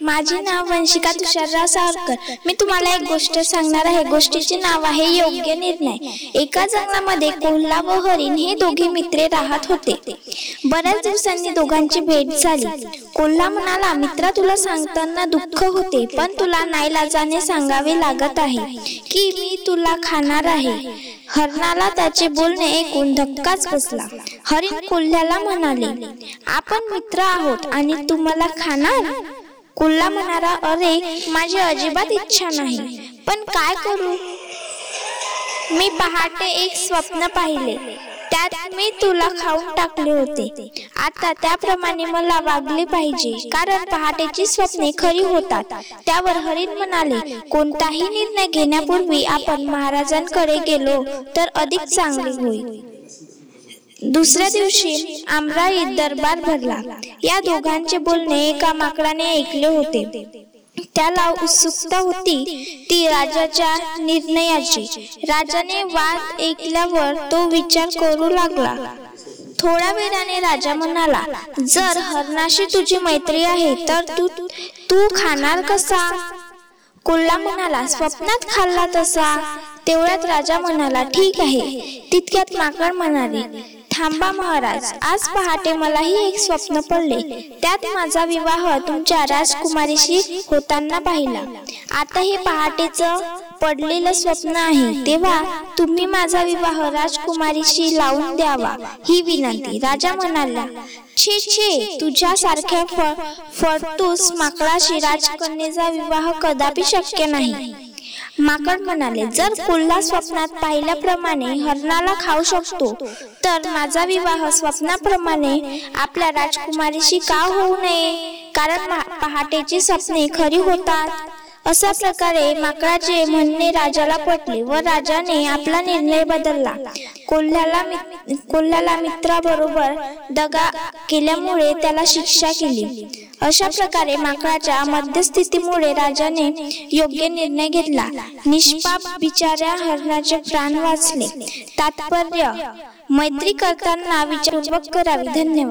माझे नाव वंशिका तुषारराव सावरकर. मी तुम्हाला एक गोष्ट सांगणार आहे. गोष्टीचे नाव आहे योग्य निर्णय. एका जंगलामध्ये कोल्हा व हरिण हे दोघे मित्रे राहत होते. बऱ्याच दिवसांनी दोघांची भेट झाली. कोल्हा म्हणाला मित्रा तुला सांगताना दुःख होते पण तुला नाईलाजाने सांगावे लागत आहे की मी तुला खाणार आहे. हरणाला त्याचे बोलणे ऐकून धक्काच बसला. हरिण कोल्ह्याला म्हणाले आपण मित्र आहोत आणि तुम्हाला खाणार? कुल्ला म्हणाला अरे माझी अजिबात इच्छा नाही. पण काय करू? मी पहाटे एक स्वप्न पाहिले. त्यात मी तुला खाऊन टाकले होते. आता त्याप्रमाणे मला वागले पाहिजे. कारण पहाटेची स्वप्ने खरी होतात. त्यावर हरिण म्हणाले कोणताही निर्णय घेण्यापूर्वी आपण महाराजांकडे गेलो तर अधिक चांगले होईल. दुसऱ्या दिवशी आमराईत दरबार भरला. या दोघांचे बोलणे एका माकडाने ऐकले होते. त्याला उत्सुकता होती ती राजाच्या निर्णयाची. राजाने वाद ऐकल्यावर तो विचार करू लागला. थोड्या वेळाने राजा म्हणाला जर हरणाशी तुझी मैत्री आहे तर तू तू खाणार कसा? कोल्हा म्हणाला स्वप्नात खाल्ला तसा. तेवढ्यात राजा म्हणाला ठीक आहे. तितक्यात माकड म्हणाले थांबा महाराज आज पहाटे मलाही एक स्वप्न पडले. त्यात माझा विवाह तुमच्या राजकुमारीशी होताना पाहिला. आता हे पहाटेच पडलेलं स्वप्न आहे. तेव्हा तुम्ही माझा विवाह राजकुमारीशी लावून द्यावा ही विनंती. राजा म्हणाला छे छे तुझ्यासारख्या फडतूस माकडाशी राजकन्येचा विवाह कदापि शक्य नाही. माकड म्हणाले जर कोल्हा स्वप्नात पाहिल्याप्रमाणे हरणाला खाऊ शकतो तर माझा विवाह स्वप्नाप्रमाणे आपल्या राजकुमारीशी का होऊ नये? कारण पहाटेची स्वप्ने खरी होतात. अशा प्रकारे माकडाचे म्हणणे राजाला पटले व राजाने आपला निर्णय बदलला. कोल्ह्याला कोल्ह्याला मित्राबरोबर दगा केल्यामुळे त्याला शिक्षा केली. अशा प्रकारे माकडाच्या मध्यस्थितीमुळे राजाने योग्य निर्णय घेतला. निष्पाप बिचाऱ्या हरणाचे प्राण वाचले. तात्पर्य मैत्री करताना विचारपूर्वक करावी. धन्यवाद.